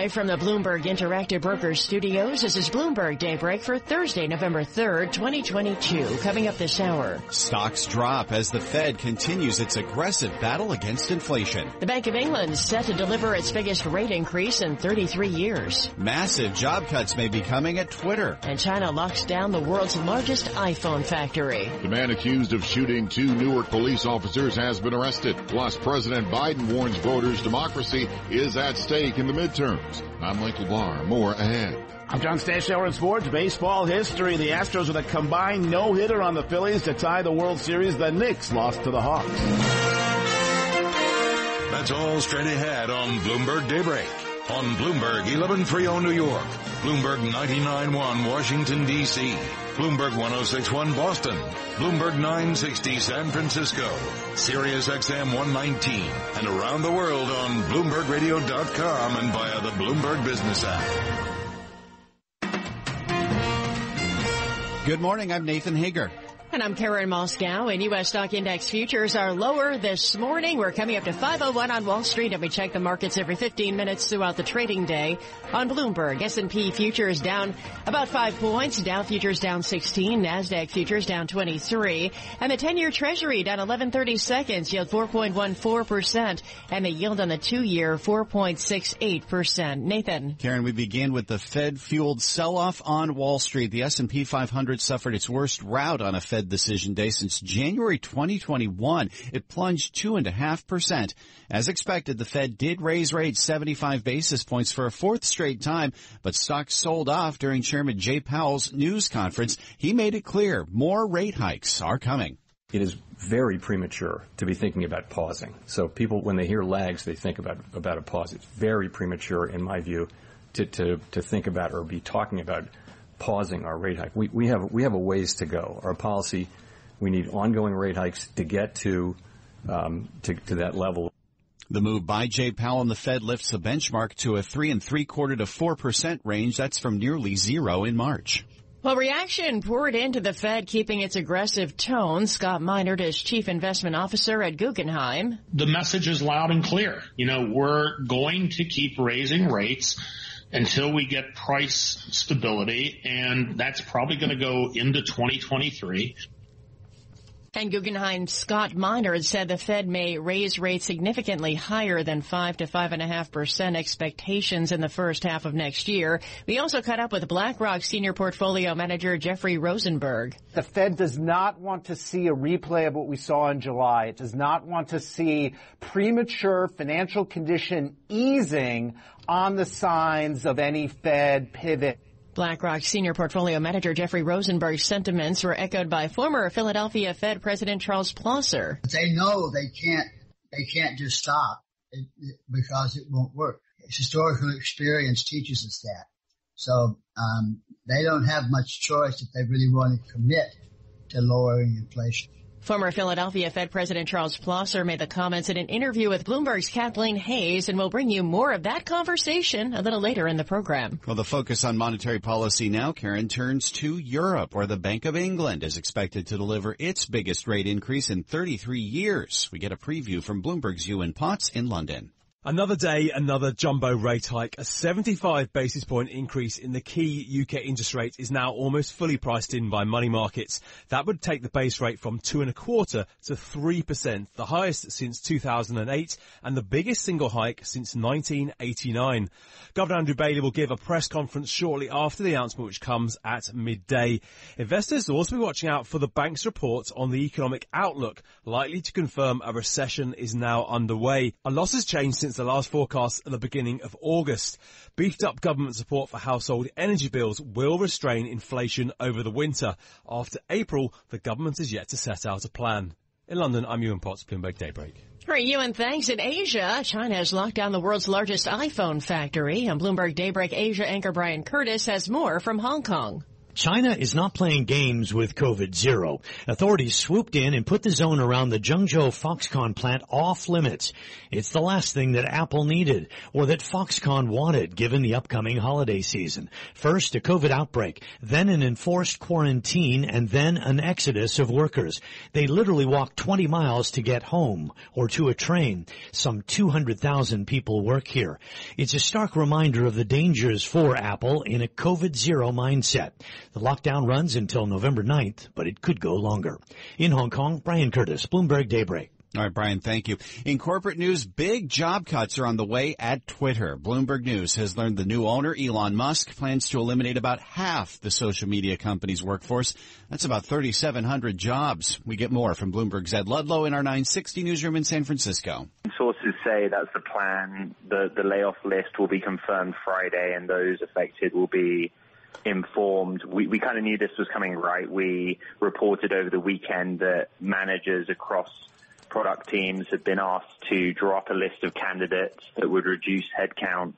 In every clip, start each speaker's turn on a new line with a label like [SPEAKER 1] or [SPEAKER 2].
[SPEAKER 1] Live from the Bloomberg Interactive Brokers studios, this is Bloomberg Daybreak for Thursday, November 3rd, 2022. Coming up this hour.
[SPEAKER 2] Stocks drop as the Fed continues its aggressive battle against inflation.
[SPEAKER 1] The Bank of England set to deliver its biggest rate increase in 33 years.
[SPEAKER 2] Massive job cuts may be coming at Twitter.
[SPEAKER 1] And China locks down the world's largest iPhone factory.
[SPEAKER 3] The man accused of shooting two Newark police officers has been arrested. Plus, President Biden warns voters democracy is at stake in the midterm. I'm Michael Barr. More ahead.
[SPEAKER 4] I'm John Stashower in sports baseball history. The Astros with a combined no-hitter on the Phillies to tie the World Series. The Knicks lost to the Hawks.
[SPEAKER 5] That's all straight ahead on Bloomberg Daybreak. On Bloomberg 1130 New York, Bloomberg 991 Washington DC, Bloomberg 1061 Boston, Bloomberg 960 San Francisco, Sirius XM 119, and around the world on BloombergRadio.com and via the Bloomberg Business app.
[SPEAKER 2] Good morning, I'm Nathan Hager.
[SPEAKER 1] And I'm Karen Moskow, and U.S. stock index futures are lower this morning. We're coming up to 501 on Wall Street, and we check the markets every 15 minutes throughout the trading day on Bloomberg. S&P futures down about five points. Dow futures down 16. NASDAQ futures down 23. And the 10-year Treasury down 1130 seconds, yield 4.14%, and the yield on the two-year 4.68%. Nathan.
[SPEAKER 2] Karen, we begin with the Fed-fueled sell-off on Wall Street. The S&P 500 suffered its worst rout on a Fed Fed decision day since January 2021. It plunged 2.5%. As expected, the Fed did raise rates 75 basis points for a fourth straight time, but stocks sold off during Chairman Jay Powell's news conference. He made it clear more rate hikes are coming.
[SPEAKER 6] It is very premature to be thinking about pausing. So people, when they hear lags, they think about, about a pause. It's very premature, in my view, to, to, to think about or be talking about pausing our rate hike. We, we have we have a ways to go. Our policy, we need ongoing rate hikes to get to um, to, to that level.
[SPEAKER 2] The move by Jay Powell and the Fed lifts the benchmark to a three and three quarter to four percent range. That's from nearly zero in March.
[SPEAKER 1] Well, reaction poured into the Fed keeping its aggressive tone. Scott Minerd is chief investment officer at Guggenheim.
[SPEAKER 7] The message is loud and clear. You know, we're going to keep raising rates until we get price stability, and that's probably going to go into 2023.
[SPEAKER 1] And Guggenheim's Scott Minerd said the Fed may raise rates significantly higher than 5 to 5.5% expectations in the first half of next year. We also caught up with BlackRock senior portfolio manager Jeffrey Rosenberg.
[SPEAKER 8] The Fed does not want to see a replay of what we saw in July. It does not want to see premature financial condition easing on the signs of any Fed pivot.
[SPEAKER 1] BlackRock senior portfolio manager Jeffrey Rosenberg's sentiments were echoed by former Philadelphia Fed President Charles Plosser.
[SPEAKER 9] They know they can't they can't just stop because it won't work. Historical experience teaches us that. So um, they don't have much choice if they really want to commit to lowering inflation.
[SPEAKER 1] Former Philadelphia Fed President Charles Plosser made the comments in an interview with Bloomberg's Kathleen Hayes, and we'll bring you more of that conversation a little later in the program.
[SPEAKER 2] Well, the focus on monetary policy now, Karen, turns to Europe, where the Bank of England is expected to deliver its biggest rate increase in 33 years. We get a preview from Bloomberg's Ewan Potts in London.
[SPEAKER 10] Another day, another jumbo rate hike. A 75 basis point increase in the key UK interest rate is now almost fully priced in by money markets. That would take the base rate from two and a quarter to 3%, the highest since 2008 and the biggest single hike since 1989. Governor Andrew Bailey will give a press conference shortly after the announcement which comes at midday. Investors will also be watching out for the bank's report on the economic outlook, likely to confirm a recession is now underway. A lot has changed since since the last forecast at the beginning of August. Beefed up government support for household energy bills will restrain inflation over the winter. After April, the government is yet to set out a plan. In London, I'm Ewan Potts, Bloomberg Daybreak.
[SPEAKER 1] Right, Ewan, thanks. In Asia, China has locked down the world's largest iPhone factory. And Bloomberg Daybreak Asia anchor Brian Curtis has more from Hong Kong.
[SPEAKER 11] China is not playing games with COVID zero. Authorities swooped in and put the zone around the Zhengzhou Foxconn plant off limits. It's the last thing that Apple needed or that Foxconn wanted given the upcoming holiday season. First, a COVID outbreak, then an enforced quarantine, and then an exodus of workers. They literally walked 20 miles to get home or to a train. Some 200,000 people work here. It's a stark reminder of the dangers for Apple in a COVID zero mindset. The lockdown runs until November 9th, but it could go longer. In Hong Kong, Brian Curtis, Bloomberg Daybreak.
[SPEAKER 2] All right, Brian, thank you. In corporate news, big job cuts are on the way at Twitter. Bloomberg News has learned the new owner, Elon Musk, plans to eliminate about half the social media company's workforce. That's about 3,700 jobs. We get more from Bloomberg's Ed Ludlow in our 960 newsroom in San Francisco.
[SPEAKER 12] Sources say that's the plan. The, the layoff list will be confirmed Friday and those affected will be informed. We, we kind of knew this was coming right. We reported over the weekend that managers across product teams had been asked to draw up a list of candidates that would reduce headcount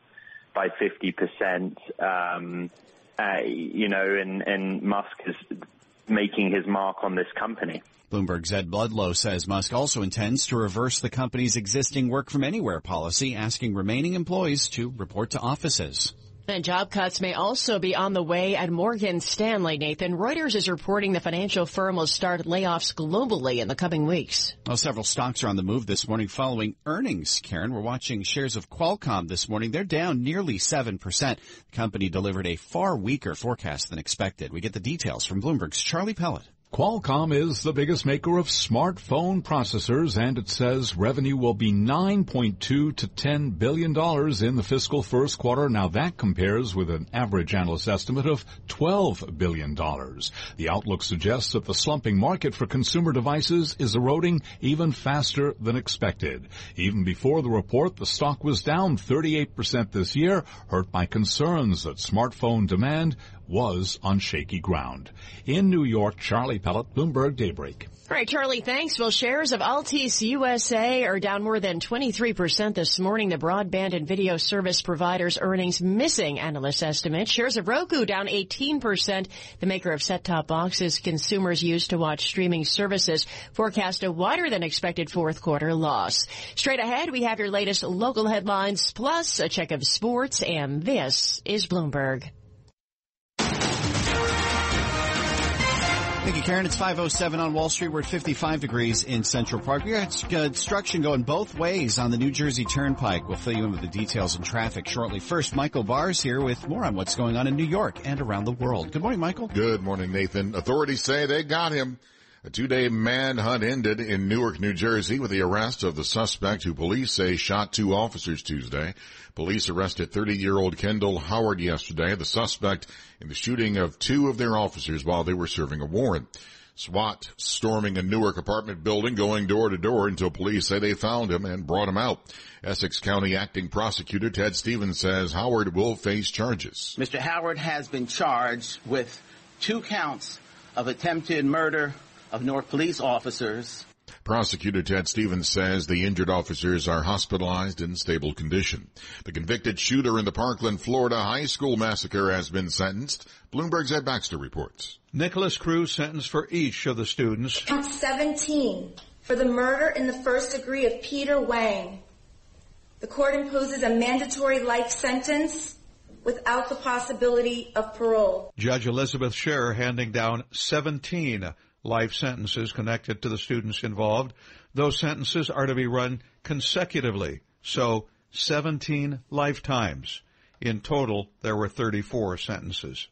[SPEAKER 12] by 50%. Um, uh, you know, and, and Musk is making his mark on this company.
[SPEAKER 2] Bloomberg's Ed Ludlow says Musk also intends to reverse the company's existing work from anywhere policy, asking remaining employees to report to offices.
[SPEAKER 1] And job cuts may also be on the way at Morgan Stanley, Nathan. Reuters is reporting the financial firm will start layoffs globally in the coming weeks.
[SPEAKER 2] Well, several stocks are on the move this morning following earnings. Karen, we're watching shares of Qualcomm this morning. They're down nearly 7%. The company delivered a far weaker forecast than expected. We get the details from Bloomberg's Charlie Pellet.
[SPEAKER 13] Qualcomm is the biggest maker of smartphone processors and it says revenue will be 9.2 to 10 billion dollars in the fiscal first quarter. Now that compares with an average analyst estimate of 12 billion dollars. The outlook suggests that the slumping market for consumer devices is eroding even faster than expected. Even before the report, the stock was down 38% this year, hurt by concerns that smartphone demand was on shaky ground. In New York, Charlie Pellet, Bloomberg Daybreak.
[SPEAKER 1] All right, Charlie, thanks. Well, shares of Altice USA are down more than 23% this morning. The broadband and video service providers earnings missing analyst estimates. Shares of Roku down 18%. The maker of set-top boxes consumers use to watch streaming services forecast a wider than expected fourth quarter loss. Straight ahead, we have your latest local headlines plus a check of sports and this is Bloomberg.
[SPEAKER 2] Thank you, Karen. It's 507 on Wall Street. We're at 55 degrees in Central Park. We got construction going both ways on the New Jersey Turnpike. We'll fill you in with the details and traffic shortly. First, Michael Barr's here with more on what's going on in New York and around the world. Good morning, Michael.
[SPEAKER 3] Good morning, Nathan. Authorities say they got him. A two-day manhunt ended in Newark, New Jersey with the arrest of the suspect who police say shot two officers Tuesday. Police arrested 30-year-old Kendall Howard yesterday, the suspect in the shooting of two of their officers while they were serving a warrant. SWAT storming a Newark apartment building, going door to door until police say they found him and brought him out. Essex County Acting Prosecutor Ted Stephens says Howard will face charges.
[SPEAKER 14] Mr. Howard has been charged with two counts of attempted murder of Newark police officers.
[SPEAKER 3] Prosecutor Ted Stephens says the injured officers are hospitalized in stable condition. The convicted shooter in the Parkland, Florida high school massacre has been sentenced. Bloomberg's Ed Baxter reports.
[SPEAKER 15] Nikolas Cruz sentenced for each of the students.
[SPEAKER 16] Count 17 for the murder in the first degree of Peter Wang. The court imposes a mandatory life sentence without the possibility of parole.
[SPEAKER 15] Judge Elizabeth Scher handing down 17 life sentences connected to the students involved. Those sentences are to be run consecutively. So 17 lifetimes. In total, there were 34 sentences.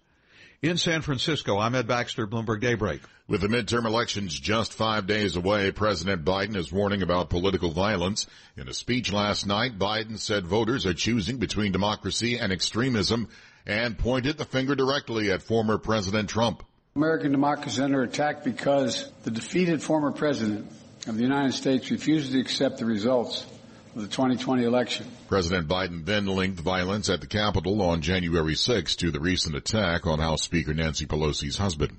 [SPEAKER 15] In San Francisco, I'm Ed Baxter, Bloomberg Daybreak.
[SPEAKER 3] With the midterm elections just five days away, President Biden is warning about political violence. In a speech last night, Biden said voters are choosing between democracy and extremism and pointed the finger directly at former President Trump.
[SPEAKER 17] American democracy is under attack because the defeated former president of the United States refuses to accept the results of the 2020 election.
[SPEAKER 3] President Biden then linked violence at the Capitol on January 6 to the recent attack on House Speaker Nancy Pelosi's husband.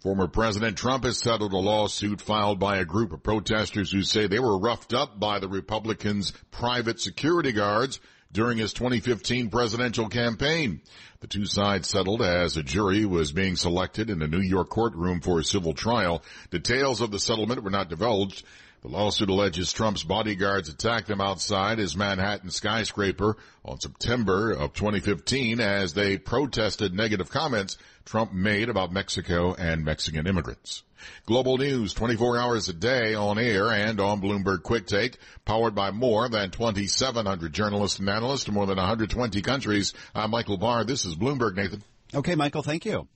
[SPEAKER 3] Former President Trump has settled a lawsuit filed by a group of protesters who say they were roughed up by the Republicans' private security guards during his 2015 presidential campaign. The two sides settled as a jury was being selected in a New York courtroom for a civil trial. Details of the settlement were not divulged. The lawsuit alleges Trump's bodyguards attacked them outside his Manhattan skyscraper on September of 2015 as they protested negative comments Trump made about Mexico and Mexican immigrants. Global news 24 hours a day on air and on Bloomberg Quick Take, powered by more than 2,700 journalists and analysts in more than 120 countries. I'm Michael Barr. This is Bloomberg, Nathan.
[SPEAKER 2] Okay, Michael, thank you.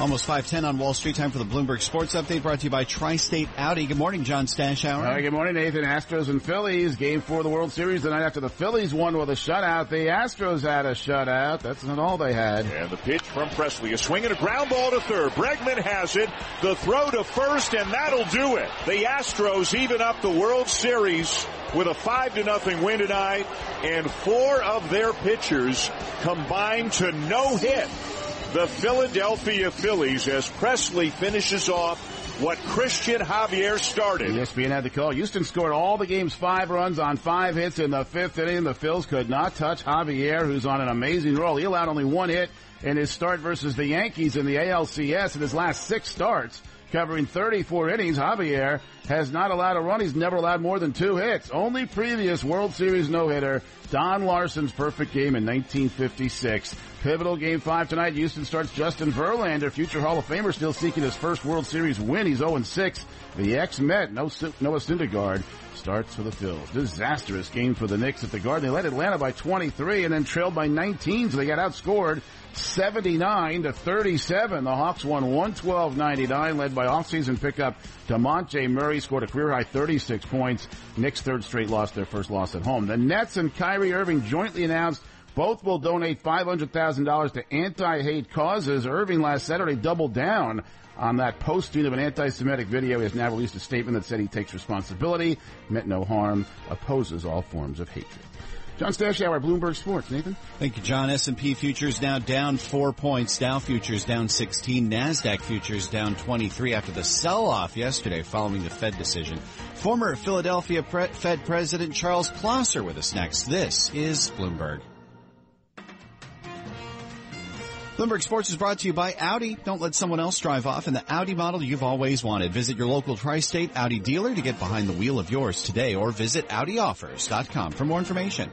[SPEAKER 2] Almost 510 on Wall Street. Time for the Bloomberg Sports Update brought to you by Tri-State Audi. Good morning, John Stashower.
[SPEAKER 4] Hi, good morning, Nathan. Astros and Phillies. Game four of the World Series the night after the Phillies won with a shutout. The Astros had a shutout. That's not all they had.
[SPEAKER 18] And the pitch from Pressly. A swing and a ground ball to third. Bregman has it. The throw to first, and that'll do it. The Astros even up the World Series with a five to nothing win tonight, and four of their pitchers combined to no hit the Philadelphia Phillies as Pressly finishes off what Christian Javier started.
[SPEAKER 4] ESPN had the call. Houston scored all the game's five runs on five hits in the fifth inning. The Phils could not touch Javier, who's on an amazing roll. He allowed only one hit in his start versus the Yankees in the ALCS in his last six starts. Covering 34 innings, Javier has not allowed a run. He's never allowed more than two hits. Only previous World Series no-hitter, Don Larsen's perfect game in 1956. Pivotal game five tonight. Houston starts Justin Verlander, future Hall of Famer, still seeking his first World Series win. He's 0-6. The ex-Met, Noah Syndergaard, starts for the Phils. Disastrous game for the Knicks at the Garden. They led Atlanta by 23 and then trailed by 19, so they got outscored 79 to 37. The Hawks won 112-99, led by offseason pickup Dejounte Murray scored a career high 36 points. Knicks third straight loss, their first loss at home. The Nets and Kyrie Irving jointly announced both will donate $500,000 to anti-hate causes. Irving last Saturday doubled down on that posting of an anti-Semitic video. He has now released a statement that said he takes responsibility, meant no harm, opposes all forms of hatred. John Stashower, Bloomberg Sports. Nathan?
[SPEAKER 2] Thank you, John. S&P futures now down four points. Dow futures down 16. NASDAQ futures down 23 after the sell-off yesterday following the Fed decision. Former Philadelphia Fed President Charles Plosser with us next. This is Bloomberg. Bloomberg Sports is brought to you by Audi. Don't let someone else drive off in the Audi model you've always wanted. Visit your local tri-state Audi dealer to get behind the wheel of yours today or visit AudiOffers.com for more information.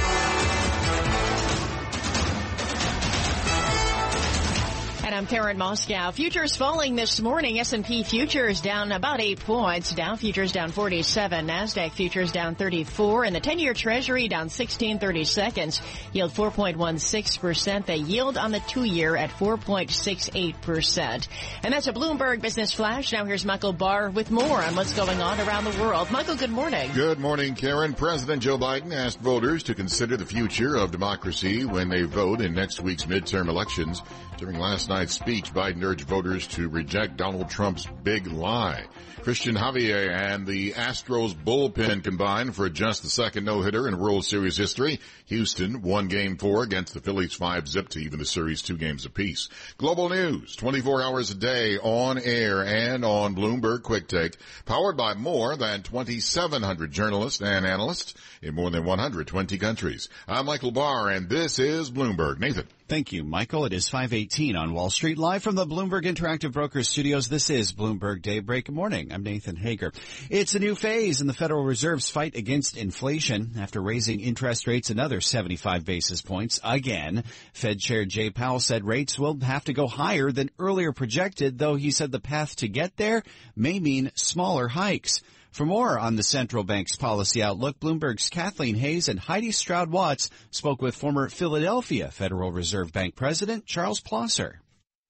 [SPEAKER 1] I'm Karen Moskow. Futures falling this morning. S&P futures down about eight points. Dow futures down 47. NASDAQ futures down 34. And the 10-year treasury down 16 30 seconds. Yield 4.16%. The yield on the two-year at 4.68%. And that's a Bloomberg Business Flash. Now here's Michael Barr with more on what's going on around the world. Michael, good morning.
[SPEAKER 3] Good morning, Karen. President Joe Biden asked voters to consider the future of democracy when they vote in next week's midterm elections. During last speech, Biden urged voters to reject Donald Trump's big lie. Christian Javier and the Astros bullpen combined for just the second no-hitter in World Series history. Houston won game four against the Phillies five zip to even the series two games apiece. Global news, 24 hours a day on air and on Bloomberg Quick Take, powered by more than 2,700 journalists and analysts in more than 120 countries. I'm Michael Barr and this is Bloomberg. Nathan.
[SPEAKER 2] Thank you, Michael. It is 518 on Wall Street, live from the Bloomberg Interactive Brokers studios. This is Bloomberg Daybreak. Morning. I'm Nathan Hager. It's a new phase in the Federal Reserve's fight against inflation after raising interest rates another 75 basis points again. Fed Chair Jay Powell said rates will have to go higher than earlier projected, though he said the path to get there may mean smaller hikes. For more on the central bank's policy outlook, Bloomberg's Kathleen Hayes and Haidi Stroud Watts spoke with former Philadelphia Federal Reserve Bank President Charles Plosser.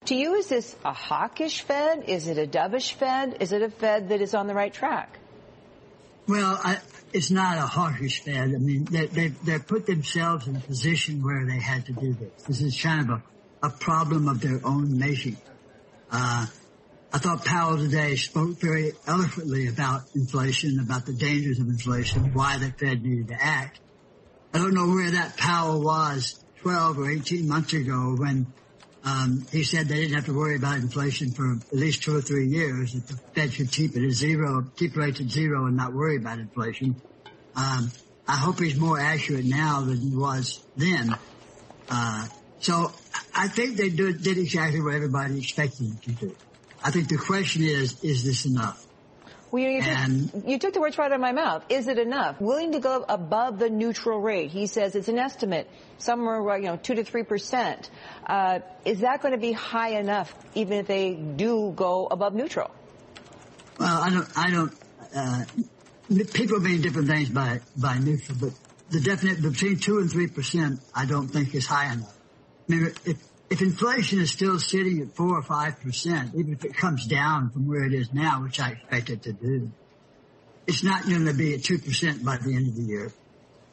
[SPEAKER 19] To you, is this a hawkish Fed? Is it a dovish Fed? Is it a Fed that is on the right track?
[SPEAKER 9] Well, I, it's not a hawkish Fed. I mean, they, they, they put themselves in a position where they had to do this. This is kind of a, a problem of their own making. Uh, I thought Powell today spoke very eloquently about inflation, about the dangers of inflation, why the Fed needed to act. I don't know where that Powell was 12 or 18 months ago when um, he said they didn't have to worry about inflation for at least two or three years, that the Fed should keep it at zero, keep rates at zero and not worry about inflation. Um, I hope he's more accurate now than he was then. Uh, so I think they did, did exactly what everybody expected them to do. I think the question is, is this enough?
[SPEAKER 19] Well, you, you, took, you, took, the words right out of my mouth. Is it enough? Willing to go above the neutral rate? He says it's an estimate, somewhere you know two to three percent. Uh, is that going to be high enough, even if they do go above neutral?
[SPEAKER 9] Well, I don't. I don't. Uh, people mean different things by by neutral, but the definite between two and three percent, I don't think is high enough. I mean, if if inflation is still sitting at four or five percent, even if it comes down from where it is now, which I expect it to do, it's not going to be at two percent by the end of the year.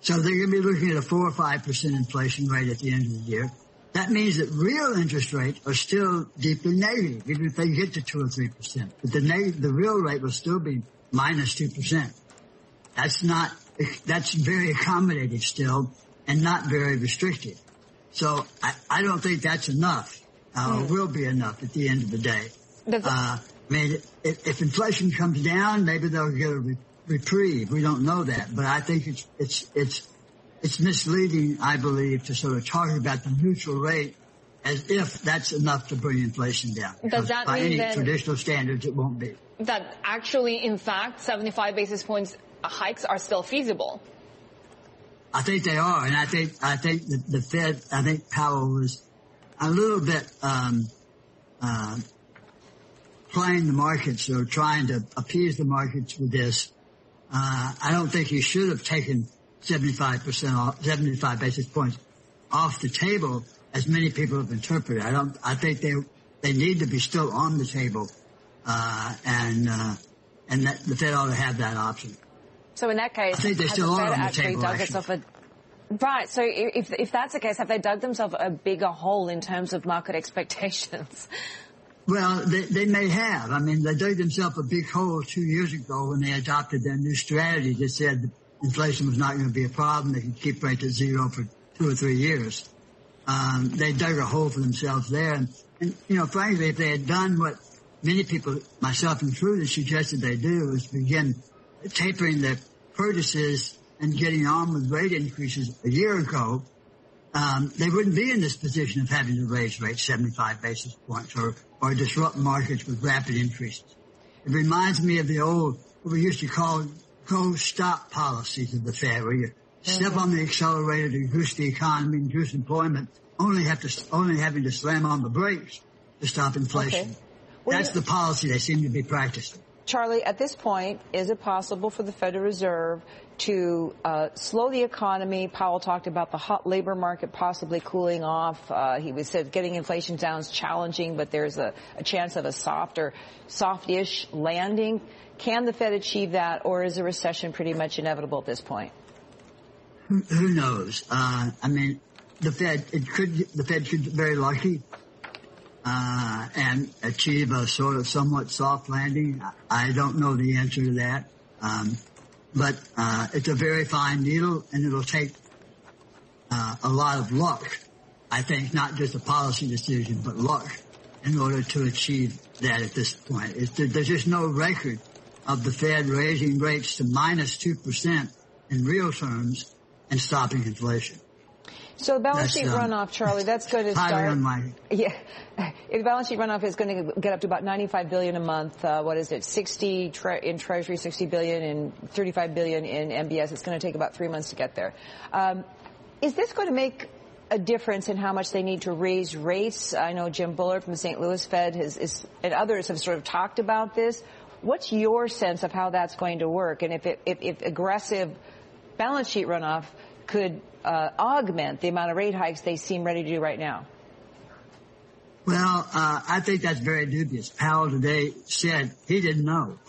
[SPEAKER 9] So they're going to be looking at a four or five percent inflation rate at the end of the year. That means that real interest rates are still deeply negative, even if they get to two or three percent. But the the real rate will still be minus two percent. That's not that's very accommodative still, and not very restrictive. So I, I don't think that's enough. Uh, mm. Will be enough at the end of the day. Uh, I mean, if, if, inflation comes down, maybe they'll get a re- reprieve. We don't know that, but I think it's it's it's it's misleading. I believe to sort of talk about the neutral rate as if that's enough to bring inflation down.
[SPEAKER 20] Does that
[SPEAKER 9] by
[SPEAKER 20] mean
[SPEAKER 9] any traditional standards, it won't be.
[SPEAKER 20] That actually, in fact, 75 basis points hikes are still feasible.
[SPEAKER 9] I think they are, and I think I think the, the Fed. I think Powell was a little bit um, uh, playing the markets or trying to appease the markets with this. Uh, I don't think he should have taken 75 percent off, 75 basis points off the table, as many people have interpreted. I don't. I think they they need to be still on the table, uh, and uh, and that the Fed ought to have that option.
[SPEAKER 19] So in that case,
[SPEAKER 9] I think they still are on the
[SPEAKER 19] actually
[SPEAKER 9] table,
[SPEAKER 19] dug
[SPEAKER 9] actually.
[SPEAKER 19] itself a Right. So if if that's the case, have they dug themselves a bigger hole in terms of market expectations?
[SPEAKER 9] Well, they, they may have. I mean, they dug themselves a big hole two years ago when they adopted their new strategy that said inflation was not going to be a problem. They could keep rates at zero for two or three years. Um, they dug a hole for themselves there. And, and, you know, frankly, if they had done what many people, myself included, suggested they do, is begin tapering the purchases and getting on with rate increases a year ago, um, they wouldn't be in this position of having to raise rates 75 basis points or, or disrupt markets with rapid increases. It reminds me of the old, what we used to call go-stop policies of the Fed, where you step on the accelerator to boost the economy and boost employment, only have to, only having to slam on the brakes to stop inflation.
[SPEAKER 19] Okay. Well,
[SPEAKER 9] That's the policy they seem to be practicing.
[SPEAKER 19] Charlie, at this point, is it possible for the Federal Reserve to uh, slow the economy? Powell talked about the hot labor market possibly cooling off. Uh, he was said getting inflation down is challenging, but there's a, a chance of a softer, softish landing. Can the Fed achieve that, or is a recession pretty much inevitable at this point?
[SPEAKER 9] Who, who knows? Uh, I mean, the Fed, it could, the Fed could very lucky uh, and achieve a sort of somewhat soft landing. I don't know the answer to that. Um, but uh, it's a very fine needle, and it'll take uh, a lot of luck. I think not just a policy decision, but luck in order to achieve that at this point. There's just no record of the Fed raising rates to minus minus two percent in real terms and stopping inflation.
[SPEAKER 19] So the balance sheet
[SPEAKER 9] um,
[SPEAKER 19] runoff, Charlie, that's going to start. Yeah, if the balance sheet runoff is going to get up to about 95 billion a month. Uh, what is it? 60 tre- in Treasury, 60 billion, and 35 billion in MBS. It's going to take about three months to get there. Um, is this going to make a difference in how much they need to raise rates? I know Jim Bullard from the St. Louis Fed has, is, and others have sort of talked about this. What's your sense of how that's going to work? And if, it, if, if aggressive balance sheet runoff could uh, augment the amount of rate hikes they seem ready to do right now?
[SPEAKER 9] Well, uh, I think that's very dubious. Powell today said he didn't know.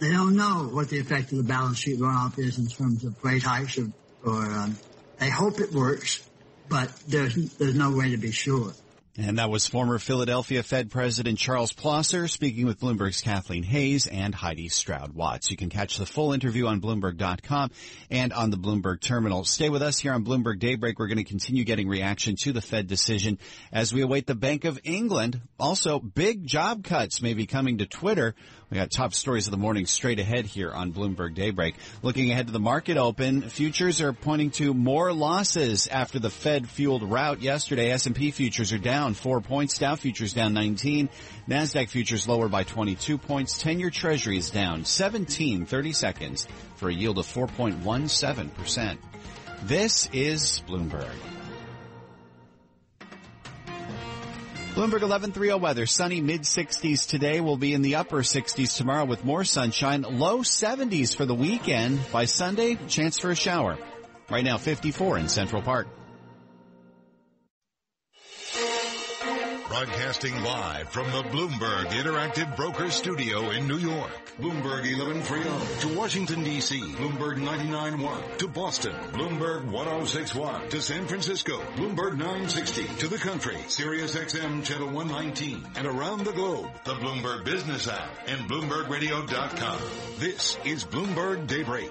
[SPEAKER 9] They don't know what the effect of the balance sheet runoff is in terms of rate hikes or, or um, they hope it works, but there's, there's no way to be sure.
[SPEAKER 2] And that was former Philadelphia Fed President Charles Plosser speaking with Bloomberg's Kathleen Hayes and Haidi Stroud Watts. You can catch the full interview on Bloomberg.com and on the Bloomberg terminal. Stay with us here on Bloomberg Daybreak. We're going to continue getting reaction to the Fed decision as we await the Bank of England. Also, big job cuts may be coming to Twitter. We got top stories of the morning straight ahead here on Bloomberg Daybreak. Looking ahead to the market open, futures are pointing to more losses after the Fed fueled rout yesterday. S&P futures are down four points. Dow futures down 19. NASDAQ futures lower by 22 points. 10-year treasury is down 17 30 seconds for a yield of 4.17%. This is Bloomberg. Bloomberg 1130 weather. Sunny mid 60s today. will be in the upper 60s tomorrow with more sunshine. Low 70s for the weekend. By Sunday, chance for a shower. Right now, 54 in Central Park.
[SPEAKER 5] Broadcasting live from the Bloomberg Interactive Broker Studio in New York. Bloomberg 1130 to Washington, D.C. Bloomberg 99.1 to Boston. Bloomberg 1061 to San Francisco. Bloomberg 960 to the country. Sirius XM Channel 119 and around the globe. The Bloomberg Business app and BloombergRadio.com. This is Bloomberg Daybreak.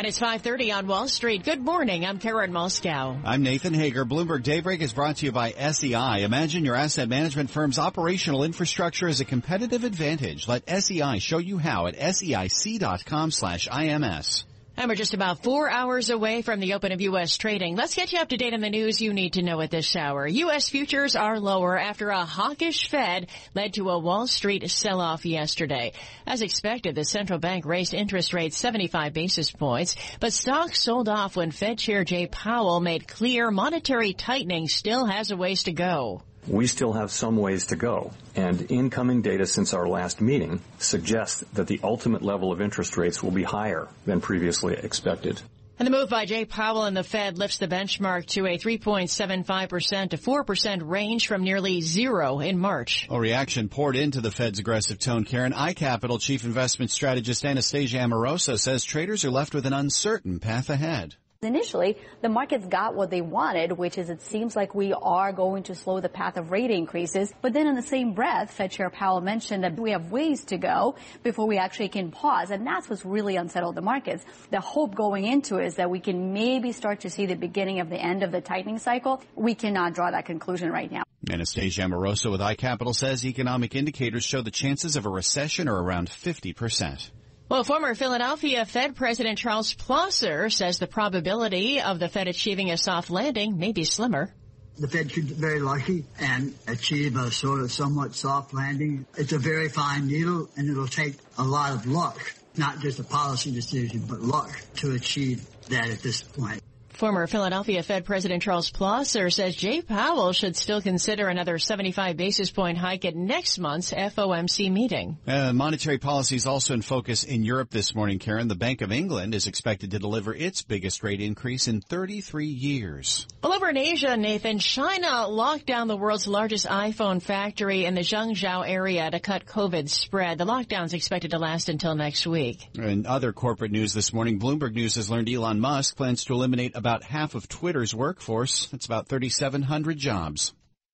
[SPEAKER 1] And it's 5.30 on Wall Street. Good morning. I'm Karen Moskow.
[SPEAKER 2] I'm Nathan Hager. Bloomberg Daybreak is brought to you by SEI. Imagine your asset management firm's operational infrastructure as a competitive advantage. Let SEI show you how at seic.com slash IMS.
[SPEAKER 1] And we're just about four hours away from the open of U.S. trading. Let's get you up to date on the news you need to know at this hour. U.S. futures are lower after a hawkish Fed led to a Wall Street sell-off yesterday. As expected, the central bank raised interest rates 75 basis points, but stocks sold off when Fed Chair Jay Powell made clear monetary tightening still has a ways to go
[SPEAKER 6] we still have some ways to go. And incoming data since our last meeting suggests that the ultimate level of interest rates will be higher than previously expected.
[SPEAKER 1] And the move by Jay Powell and the Fed lifts the benchmark to a 3.75% to 4% range from nearly zero in March.
[SPEAKER 2] A reaction poured into the Fed's aggressive tone. Karen iCapital chief investment strategist Anastasia Amoroso says traders are left with an uncertain path ahead.
[SPEAKER 21] Initially, the markets got what they wanted, which is it seems like we are going to slow the path of rate increases. But then in the same breath, Fed Chair Powell mentioned that we have ways to go before we actually can pause. And that's what's really unsettled the markets. The hope going into is that we can maybe start to see the beginning of the end of the tightening cycle. We cannot draw that conclusion right now.
[SPEAKER 2] Anastasia Amoroso with iCapital says economic indicators show the chances of a recession are around 50 percent.
[SPEAKER 1] Well, former Philadelphia Fed President Charles Plosser says the probability of the Fed achieving a soft landing may be slimmer.
[SPEAKER 9] The Fed could be very lucky and achieve a sort of somewhat soft landing. It's a very fine needle and it'll take a lot of luck, not just a policy decision, but luck to achieve that at this point.
[SPEAKER 1] Former Philadelphia Fed President Charles Plosser says Jay Powell should still consider another 75 basis point hike at next month's FOMC meeting.
[SPEAKER 2] Uh, monetary policy is also in focus in Europe this morning, Karen. The Bank of England is expected to deliver its biggest rate increase in 33 years.
[SPEAKER 1] Well, over in Asia, Nathan, China locked down the world's largest iPhone factory in the Zhengzhou area to cut COVID spread. The lockdown is expected to last until next week.
[SPEAKER 2] In other corporate news this morning, Bloomberg News has learned Elon Musk plans to eliminate about about half of Twitter's workforce. That's about 3,700 jobs.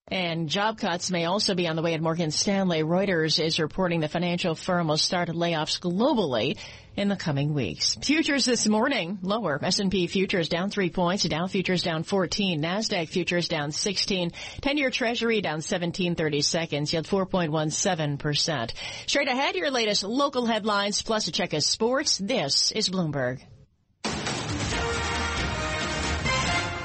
[SPEAKER 1] And job cuts may also be on the way at Morgan Stanley. Reuters is reporting the financial firm will start layoffs globally in the coming weeks. Futures this morning lower. S&P futures down 3 points, Dow futures down 14, Nasdaq futures down 16, 10-year treasury down 17 30 seconds, yield 4.17%. Straight ahead your latest local headlines plus a check of sports. This is Bloomberg.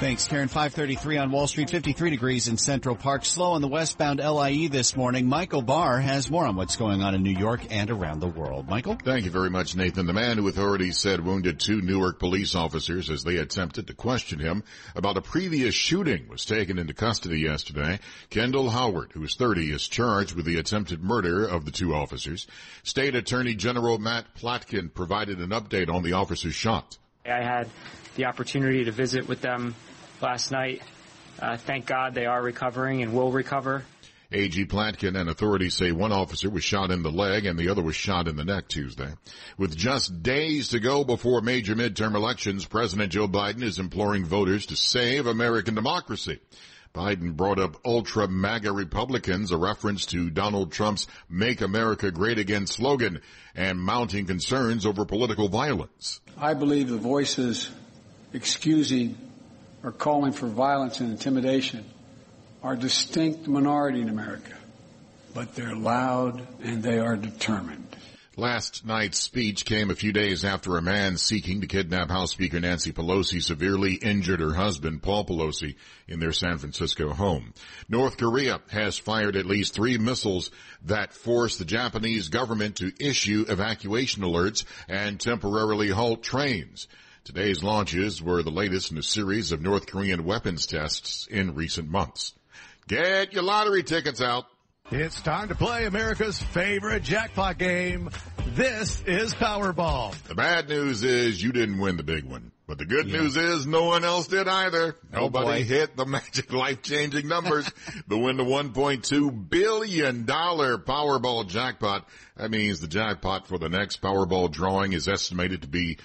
[SPEAKER 2] Thanks, Karen. 533 on Wall Street, 53 degrees in Central Park. Slow on the westbound LIE this morning. Michael Barr has more on what's going on in New York and around the world. Michael?
[SPEAKER 3] Thank you very much, Nathan. The man who authorities said wounded two Newark police officers as they attempted to question him about a previous shooting was taken into custody yesterday. Kendall Howard, who is 30, is charged with the attempted murder of the two officers. State Attorney General Matt Platkin provided an update on the officers shot.
[SPEAKER 22] I had the opportunity to visit with them last night. Uh, thank God they are recovering and will recover.
[SPEAKER 3] AG Platkin and authorities say one officer was shot in the leg and the other was shot in the neck Tuesday. With just days to go before major midterm elections, President Joe Biden is imploring voters to save American democracy. Biden brought up ultra MAGA Republicans, a reference to Donald Trump's Make America Great Again slogan and mounting concerns over political violence.
[SPEAKER 17] I believe the voices excusing or calling for violence and intimidation are distinct minority in America, but they're loud and they are determined.
[SPEAKER 3] Last night's speech came a few days after a man seeking to kidnap House Speaker Nancy Pelosi severely injured her husband, Paul Pelosi, in their San Francisco home. North Korea has fired at least three missiles that force the Japanese government to issue evacuation alerts and temporarily halt trains. Today's launches were the latest in a series of North Korean weapons tests in recent months. Get your lottery tickets out.
[SPEAKER 23] It's time to play America's favorite jackpot game. This is Powerball.
[SPEAKER 3] The bad news is you didn't win the big one. But the good
[SPEAKER 23] Yeah.
[SPEAKER 3] news is no one else did either.
[SPEAKER 23] Oh,
[SPEAKER 3] Nobody
[SPEAKER 23] boy.
[SPEAKER 3] hit the magic life-changing numbers. the win the $1.2 billion Powerball jackpot. That means the jackpot for the next Powerball drawing is estimated to be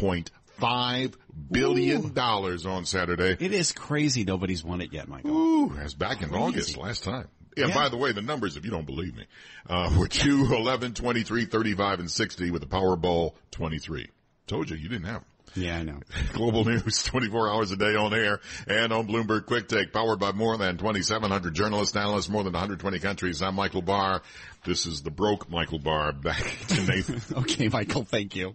[SPEAKER 3] $1.5 billion on Saturday.
[SPEAKER 2] It is crazy nobody's won it yet, Michael.
[SPEAKER 3] Ooh, that's back in
[SPEAKER 2] Crazy.
[SPEAKER 3] August last time. Yeah,
[SPEAKER 2] Yeah.
[SPEAKER 3] by the way, the numbers, if you don't believe me, uh, were 2, 11, 23, 35, and 60 with the Powerball 23. Told you, you didn't have them.
[SPEAKER 2] Yeah, I know.
[SPEAKER 3] Global news 24 hours a day on air and on Bloomberg Quick Take, powered by more than 2,700 journalists, analysts, more than 120 countries. I'm Michael Barr. This is the broke Michael Barr back to Nathan.
[SPEAKER 2] okay, Michael, thank you.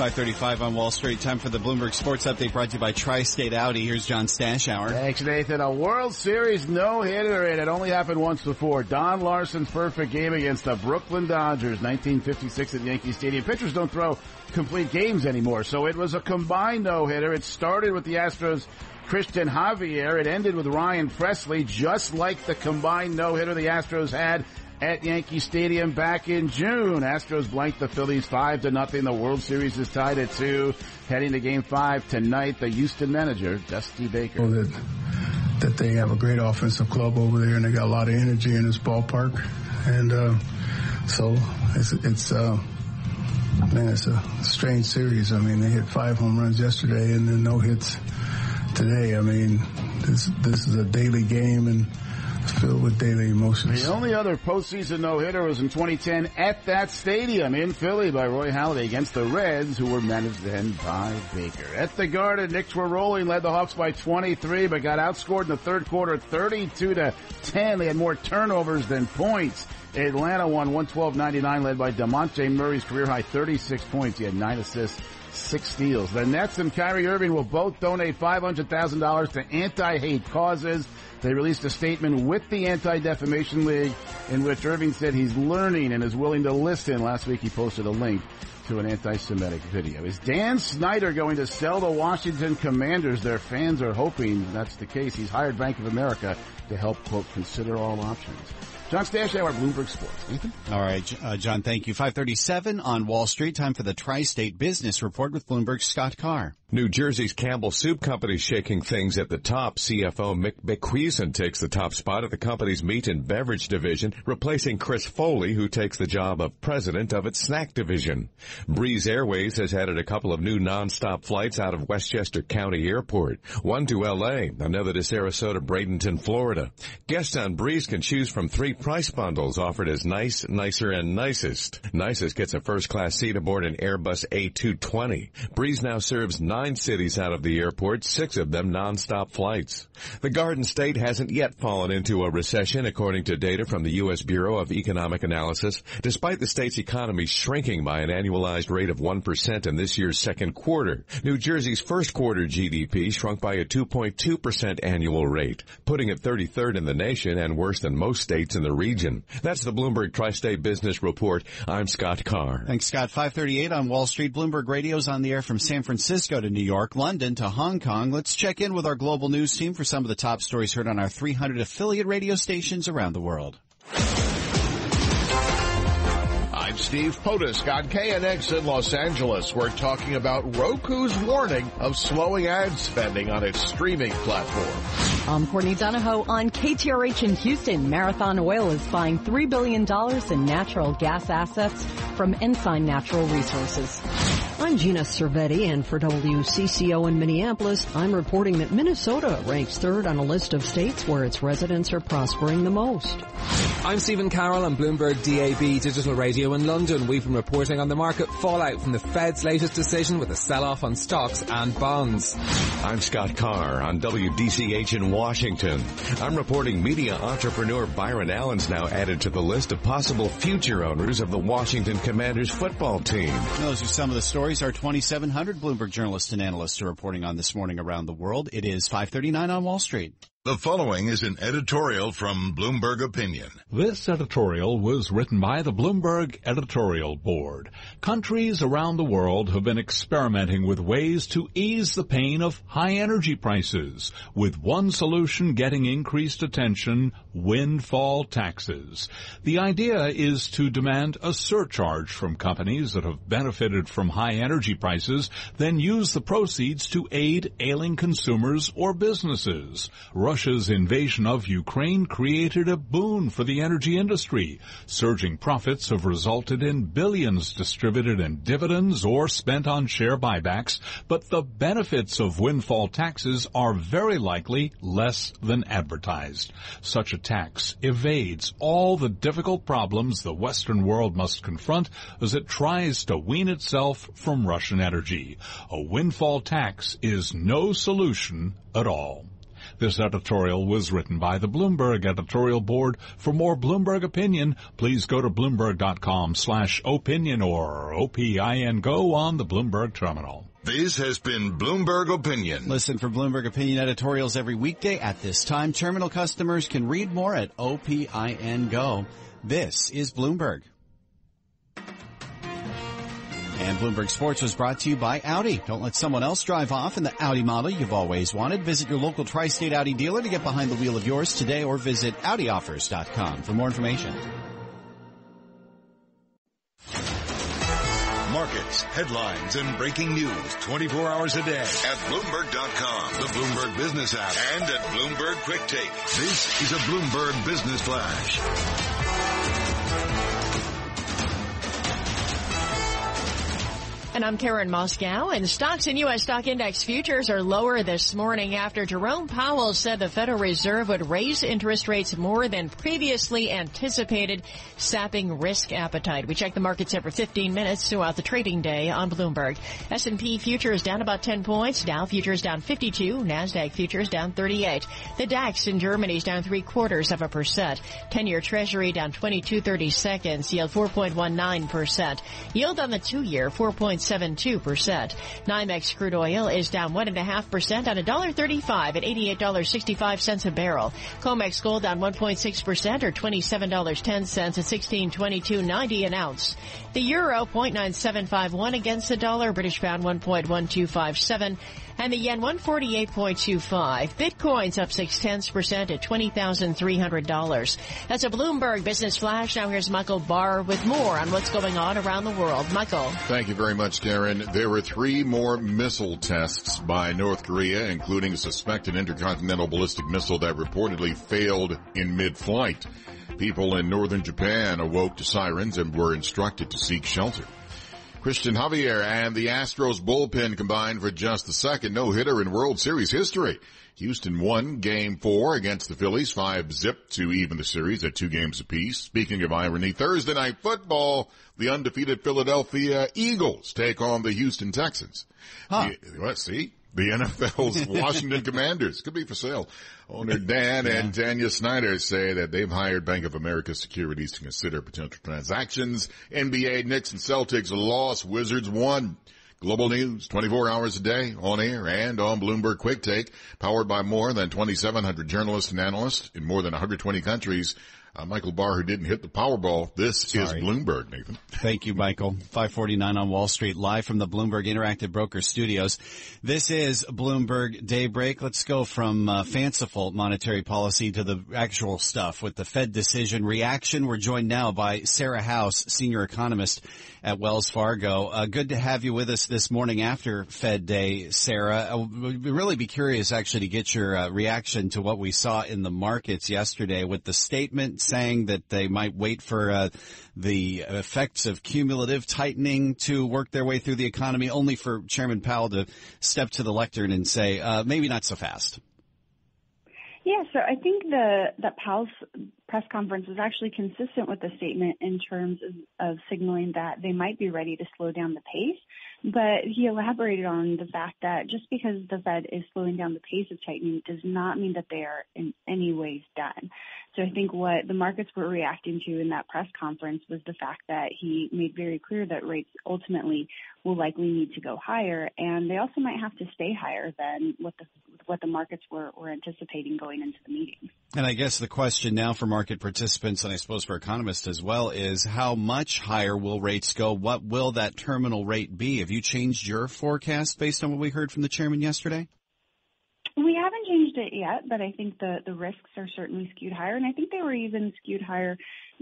[SPEAKER 2] 535 on Wall Street. Time for the Bloomberg Sports Update brought to you by Tri-State Audi. Here's John Stashower.
[SPEAKER 4] Thanks, Nathan. A World Series no-hitter. It had only happened once before. Don Larsen's perfect game against the Brooklyn Dodgers, 1956 at Yankee Stadium. Pitchers don't throw complete games anymore, so it was a combined no-hitter. It started with the Astros' Christian Javier. It ended with Ryan Pressly, just like the combined no-hitter the Astros had at Yankee Stadium back in June. Astros blanked the Phillies five to nothing. The World Series is tied at two. Heading to Game Five tonight. The Houston manager, Dusty Baker.
[SPEAKER 24] that that they have a great offensive club over there and they got a lot of energy in this ballpark and uh, so it's it's uh, man it's a strange series. I mean they hit five home runs yesterday and then no hits today. I mean this this is a daily game and filled with daily emotions.
[SPEAKER 4] The only other postseason no-hitter was in 2010 at that stadium in Philly by Roy Halladay against the Reds, who were managed then by Baker. At the Garden, Knicks were rolling, led the Hawks by 23, but got outscored in the third quarter 32 to 10. They had more turnovers than points. Atlanta won 112-99, led by Dejounte Murray's career high 36 points. He had nine assists, six steals. The Nets and Kyrie Irving will both donate $500,000 to anti-hate causes. They released a statement with the Anti-Defamation League in which Irving said he's learning and is willing to listen. Last week he posted a link to an anti-Semitic video. Is Dan Snyder going to sell the Washington Commanders? Their fans are hoping that's the case. He's hired Bank of America to help, quote, consider all options. John Stashower, Bloomberg Sports. Nathan?
[SPEAKER 2] All right, uh, John, thank you. 537 on Wall Street. Time for the Tri-State Business Report with Bloomberg's Scott Carr.
[SPEAKER 25] New Jersey's Campbell Soup Company shaking things at the top. CFO Mick Beekhuizen takes the top spot at the company's meat and beverage division, replacing Chris Foley, who takes the job of president of its snack division. Breeze Airways has added a couple of new nonstop flights out of Westchester County Airport. One to LA, another to Sarasota, Bradenton, Florida. Guests on Breeze can choose from three price bundles offered as nice, nicer, and nicest. Nicest gets a first class seat aboard an Airbus A220. Breeze now serves nine cities out of the airport, six of them nonstop flights. The Garden State hasn't yet fallen into a recession according to data from the U.S. Bureau of Economic Analysis, despite the state's economy shrinking by an annualized rate of 1% in this year's second quarter. New Jersey's first quarter GDP shrunk by a 2.2% annual rate, putting it 33rd in the nation and worse than most states in the region. That's the Bloomberg Tri-State Business Report. I'm Scott Carr.
[SPEAKER 2] Thanks, Scott. 538 on Wall Street. Bloomberg Radio's on the air from San Francisco to New York, London to Hong Kong. Let's check in with our global news team for some of the top stories heard on our 300 affiliate radio stations around the world.
[SPEAKER 5] I'm
[SPEAKER 23] Steve Potusk on KNX in Los Angeles. We're talking about Roku's warning of slowing ad spending on its streaming platform.
[SPEAKER 26] I'm Courtney Donahoe on KTRH in Houston. Marathon Oil is buying $3 billion in natural gas assets from Ensign Natural Resources.
[SPEAKER 27] I'm Gina Cervetti, and for WCCO in Minneapolis, I'm reporting that Minnesota ranks third on a list of states where its residents are prospering the most.
[SPEAKER 28] I'm Stephen Carroll on Bloomberg DAB Digital Radio in London. We've been reporting on the market fallout from the Fed's latest decision with a sell-off on stocks and bonds.
[SPEAKER 25] I'm Scott Carr on WDCH in Washington. I'm reporting media entrepreneur Byron Allen's now added to the list of possible future owners of the Washington Commanders football team.
[SPEAKER 2] Those are some of the stories our 2,700 Bloomberg journalists and analysts are reporting on this morning around the world. It is 539 on Wall Street.
[SPEAKER 5] The following is an editorial from Bloomberg Opinion.
[SPEAKER 13] This editorial was written by the Bloomberg Editorial Board. Countries around the world have been experimenting with ways to ease the pain of high energy prices, with one solution getting increased attention, windfall taxes. The idea is to demand a surcharge from companies that have benefited from high energy prices, then use the proceeds to aid ailing consumers or businesses. Russia's invasion of Ukraine created a boon for the energy industry. Surging profits have resulted in billions distributed in dividends or spent on share buybacks, but the benefits of windfall taxes are very likely less than advertised. Such a tax evades all the difficult problems the Western world must confront as it tries to wean itself from Russian energy. A windfall tax is no solution at all. This editorial was written by the Bloomberg editorial board. For more Bloomberg opinion, please go to bloomberg.com slash opinion or OPIN go on the Bloomberg terminal.
[SPEAKER 5] This has been Bloomberg Opinion.
[SPEAKER 2] Listen for Bloomberg Opinion editorials every weekday at this time. Terminal customers can read more at OPIN Go. This is Bloomberg. And Bloomberg Sports was brought to you by Audi. Don't let someone else drive off in the Audi model you've always wanted. Visit your local tri-state Audi dealer to get behind the wheel of yours today or visit AudiOffers.com for more information.
[SPEAKER 5] Markets, headlines, and breaking news 24 hours a day at Bloomberg.com, the Bloomberg Business app, and at Bloomberg Quick Take. This is a Bloomberg Business Flash.
[SPEAKER 1] And I'm Karen Moskow, and stocks and U.S. stock index futures are lower this morning after Jerome Powell said the Federal Reserve would raise interest rates more than previously anticipated, sapping risk appetite. We check the markets every 15 minutes throughout the trading day on Bloomberg. S&P futures down about 10 points, Dow futures down 52, NASDAQ futures down 38. The DAX in Germany is down three quarters of a percent. 10-year Treasury down 22 30 seconds, yield 4.19%. Yield on the two-year 4. 0.72%. NYMEX crude oil is down 1.5% on $1.35 at $88.65 a barrel. COMEX gold down 1.6% or $27.10 at 1622.90 an ounce. The euro 0.9751 against the dollar, British pound 1.1257 and the yen 148.25. Bitcoin's up six tenths percent at $20,300. That's a Bloomberg Business Flash. Now here's Michael Barr with more on what's going on around the world. Michael.
[SPEAKER 3] Thank you very much, Karen. There were three more missile tests by North Korea, including a suspected intercontinental ballistic missile that reportedly failed in mid-flight. People in northern Japan awoke to sirens and were instructed to seek shelter. Cristian Javier and the Astros bullpen combined for just the second no-hitter in World Series history. Houston won game four against the Phillies, five zip to even the series at two games apiece. Speaking of irony, Thursday night football, the undefeated Philadelphia Eagles take on the Houston Texans.
[SPEAKER 2] Huh.
[SPEAKER 3] The, let's see. The NFL's Washington Commanders could be for sale. Owner Dan yeah. and Tanya Snyder say that they've hired Bank of America Securities to consider potential transactions. NBA, Knicks, and Celtics lost. Wizards won. Global news, 24 hours a day, on air and on Bloomberg Quick Take, powered by more than 2,700 journalists and analysts in more than 120 countries. Uh, Michael Barr, who didn't hit the Powerball. This
[SPEAKER 2] Sorry.
[SPEAKER 3] is Bloomberg, Nathan.
[SPEAKER 2] Thank you, Michael. 549 on Wall Street, live from the Bloomberg Interactive Broker Studios. This is Bloomberg Daybreak. Let's go from uh, fanciful monetary policy to the actual stuff with the Fed decision reaction. We're joined now by Sarah House, senior economist at Wells Fargo. Uh, good to have you with us this morning after Fed Day, Sarah. Uh, we'd really be curious actually to get your uh, reaction to what we saw in the markets yesterday with the statement saying that they might wait for uh, the effects of cumulative tightening to work their way through the economy, only for Chairman Powell to step to the lectern and say, uh, maybe not so fast.
[SPEAKER 29] Yeah, so I think the that Powell's press conference was actually consistent with the statement in terms of, of signaling that they might be ready to slow down the pace. But he elaborated on the fact that just because the Fed is slowing down the pace of tightening does not mean that they are in any ways done. So I think what the markets were reacting to in that press conference was the fact that he made very clear that rates ultimately will likely need to go higher, and they also might have to stay higher than what the what the markets were, were anticipating going into the meeting.
[SPEAKER 2] And I guess the question now for market participants, and I suppose for economists as well, is how much higher will rates go? What will that terminal rate be? Have you changed your forecast based on what we heard from the chairman yesterday?
[SPEAKER 29] We haven't changed it yet, but I think the, the risks are certainly skewed higher, and I think they were even skewed higher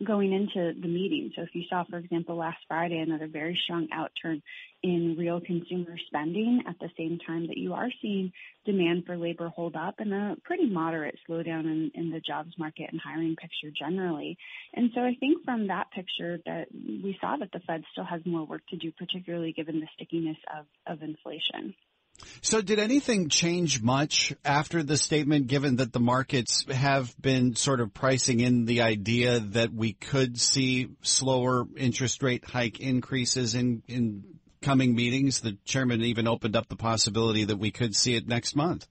[SPEAKER 29] going into the meeting. So if you saw, for example, last Friday, another very strong outturn in real consumer spending at the same time that you are seeing demand for labor hold up and a pretty moderate slowdown in, in the jobs market and hiring picture generally. And so I think from that picture that we saw that the Fed still has more work to do, particularly given the stickiness of, of inflation.
[SPEAKER 2] So did anything change much after the statement, given that the markets have been sort of pricing in the idea that we could see slower interest rate hike increases in, in coming meetings? The chairman even opened up the possibility that we could see it next month.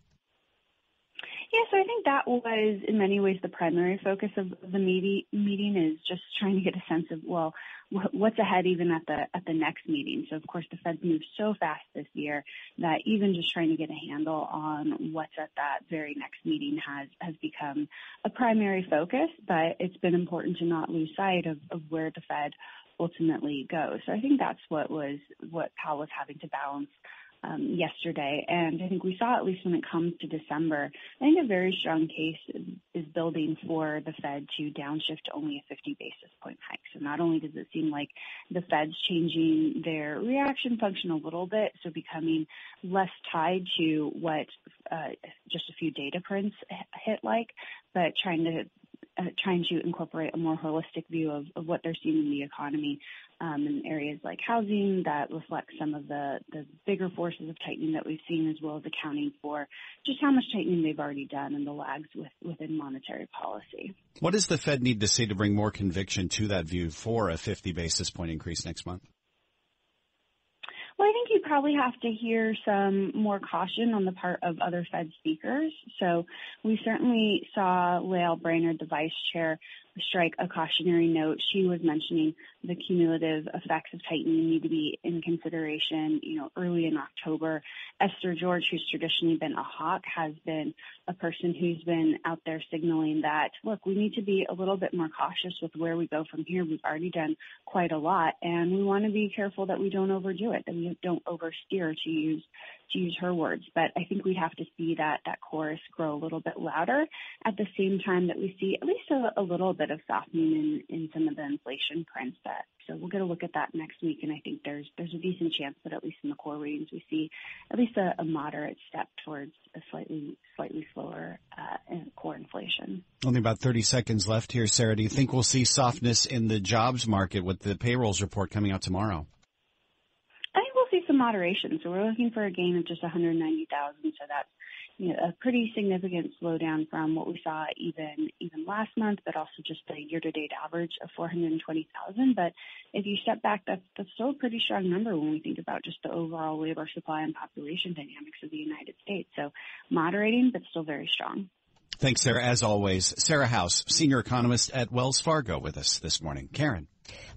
[SPEAKER 29] Yeah, so I think that was in many ways the primary focus of the meeting is just trying to get a sense of, well, what's ahead even at the at the next meeting. So of course the Fed's moved so fast this year that even just trying to get a handle on what's at that very next meeting has has become a primary focus. But it's been important to not lose sight of, of where the Fed ultimately goes. So I think that's what was what Powell was having to balance um, yesterday. And I think we saw, at least when it comes to December, I think a very strong case is building for the Fed to downshift to only a 50 basis point hike. So not only does it seem like the Fed's changing their reaction function a little bit, so becoming less tied to what uh, just a few data prints hit like, but trying to uh, trying to incorporate a more holistic view of, of what they're seeing in the economy um, in areas like housing that reflects some of the, the bigger forces of tightening that we've seen, as well as accounting for just how much tightening they've already done and the lags with, within monetary policy.
[SPEAKER 2] What does the Fed need to see to bring more conviction to that view for a 50 basis point increase next month?
[SPEAKER 29] Well, I think you probably have to hear some more caution on the part of other Fed speakers. So we certainly saw Lael Brainard, the vice chair, strike a cautionary note. She was mentioning the cumulative effects of tightening need to be in consideration, you know, early in October. Esther George, who's traditionally been a hawk, has been a person who's been out there signaling that, look, we need to be a little bit more cautious with where we go from here. We've already done quite a lot and we want to be careful that we don't overdo it, that we don't oversteer to use to use her words. But I think we have to see that that chorus grow a little bit louder at the same time that we see at least a, a little bit of softening in, in some of the inflation prints that so we'll get a look at that next week and I think there's there's a decent chance that at least in the core readings we see at least a, a moderate step towards a slightly slightly slower uh, core inflation.
[SPEAKER 2] Only about 30 seconds left here, Sarah. Do you think we'll see softness in the jobs market with the payrolls report coming out tomorrow?
[SPEAKER 29] Some moderation. So we're looking for a gain of just 190,000. So that's you know, a pretty significant slowdown from what we saw even even last month, but also just the year-to-date average of 420,000. But if you step back, that's that's still a pretty strong number when we think about just the overall labor supply and population dynamics of the United States. So moderating, but still very strong.
[SPEAKER 2] Thanks, Sarah. As always, Sarah House, senior economist at Wells Fargo, with us this morning. Karen.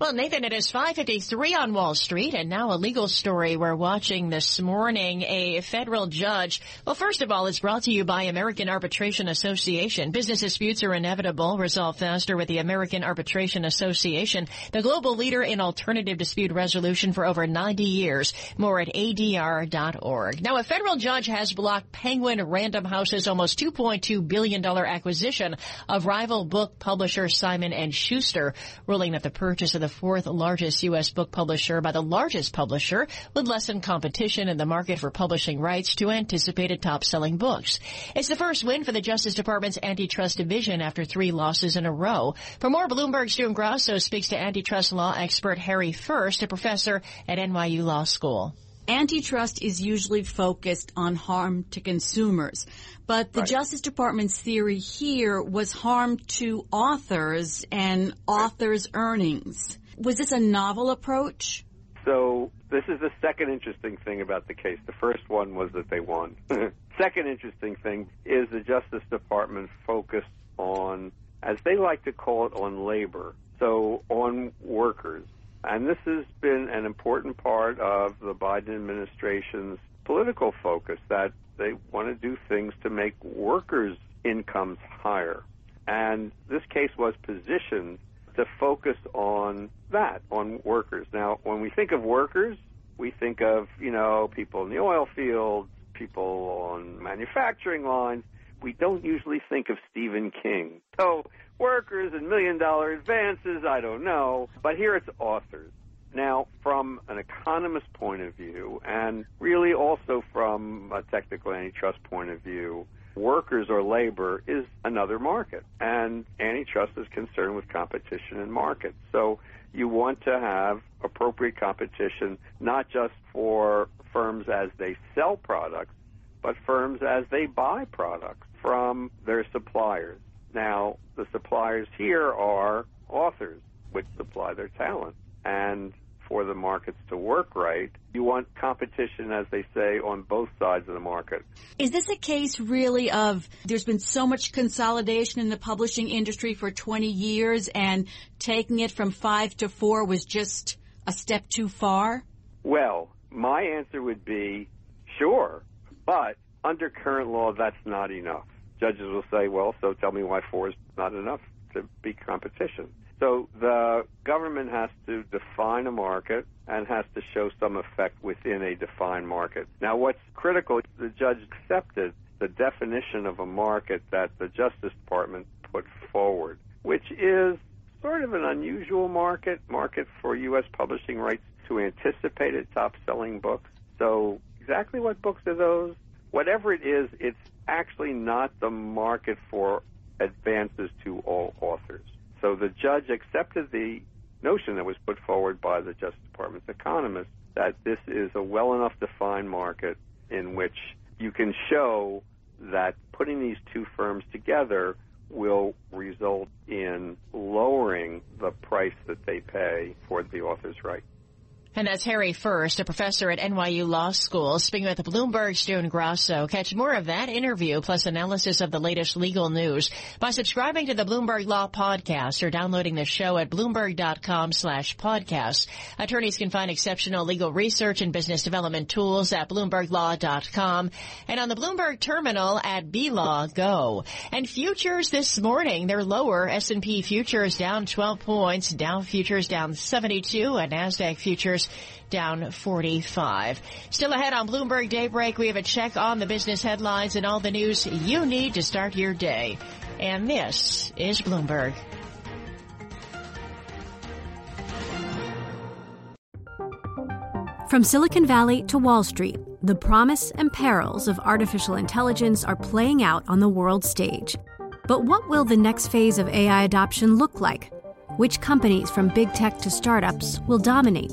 [SPEAKER 1] Well, Nathan, it is 553 on Wall Street and now a legal story we're watching this morning. A federal judge. Well, first of all, it's brought to you by American Arbitration Association. Business disputes are inevitable. Resolve faster with the American Arbitration Association, the global leader in alternative dispute resolution for over 90 years. More at adr.org. Now, a federal judge has blocked Penguin Random House's almost $2.2 billion acquisition of rival book publisher Simon & Schuster, ruling that the purchase of the fourth largest U.S. book publisher by the largest publisher would lessen competition in the market for publishing rights to anticipated top-selling books. It's the first win for the Justice Department's antitrust division after three losses in a row. For more, Bloomberg's June Grasso speaks to antitrust law expert Harry First, a professor at NYU Law School.
[SPEAKER 30] Antitrust is usually focused on harm to consumers, but the right. Justice Department's theory here was harm to authors and authors' earnings. Was this a novel approach?
[SPEAKER 31] So this is the second interesting thing about the case. The first one was that they won. second interesting thing is the Justice Department focused on, as they like to call it, on labor. So on workers. And this has been an important part of the Biden administration's political focus that they want to do things to make workers' incomes higher. And this case was positioned to focus on that, on workers. Now, when we think of workers, we think of, you know, people in the oil fields, people on manufacturing lines. We don't usually think of Stephen King. So workers and million dollar advances, I don't know. But here it's authors. Now, from an economist point of view, and really also from a technical antitrust point of view, workers or labor is another market. And antitrust is concerned with competition in markets. So you want to have appropriate competition, not just for firms as they sell products, but firms as they buy products from their suppliers. Now, the suppliers here are authors, which supply their talent. And for the markets to work right, you want competition, as they say, on both sides of the market.
[SPEAKER 30] Is this a case really of there's been so much consolidation in the publishing industry for 20 years and taking it from five to four was just a step too far?
[SPEAKER 31] Well, my answer would be sure, but under current law, that's not enough judges will say, well, so tell me why four is not enough to be competition. So the government has to define a market and has to show some effect within a defined market. Now, what's critical, the judge accepted the definition of a market that the Justice Department put forward, which is sort of an unusual market, market for U.S. publishing rights to anticipated top-selling books. So exactly what books are those? Whatever it is, it's actually not the market for advances to all authors. So the judge accepted the notion that was put forward by the Justice Department's economists that this is a well enough defined market in which you can show that putting these two firms together will result in lowering the price that they pay for the author's right.
[SPEAKER 1] And that's Harry First, a professor at NYU Law School, speaking with Bloomberg's June Grasso. Catch more of that interview plus analysis of the latest legal news by subscribing to the Bloomberg Law Podcast or downloading the show at bloomberg.com slash podcast. Attorneys can find exceptional legal research and business development tools at bloomberglaw.com and on the Bloomberg terminal at BLaw Go. And futures this morning, they're lower. S&P futures down 12 points, Dow futures down 72, and NASDAQ futures down 45. Still ahead on Bloomberg Daybreak, we have a check on the business headlines and all the news you need to start your day. And this is Bloomberg.
[SPEAKER 32] From Silicon Valley to Wall Street, the promise and perils of artificial intelligence are playing out on the world stage. But what will the next phase of AI adoption look like? Which companies, from big tech to startups, will dominate?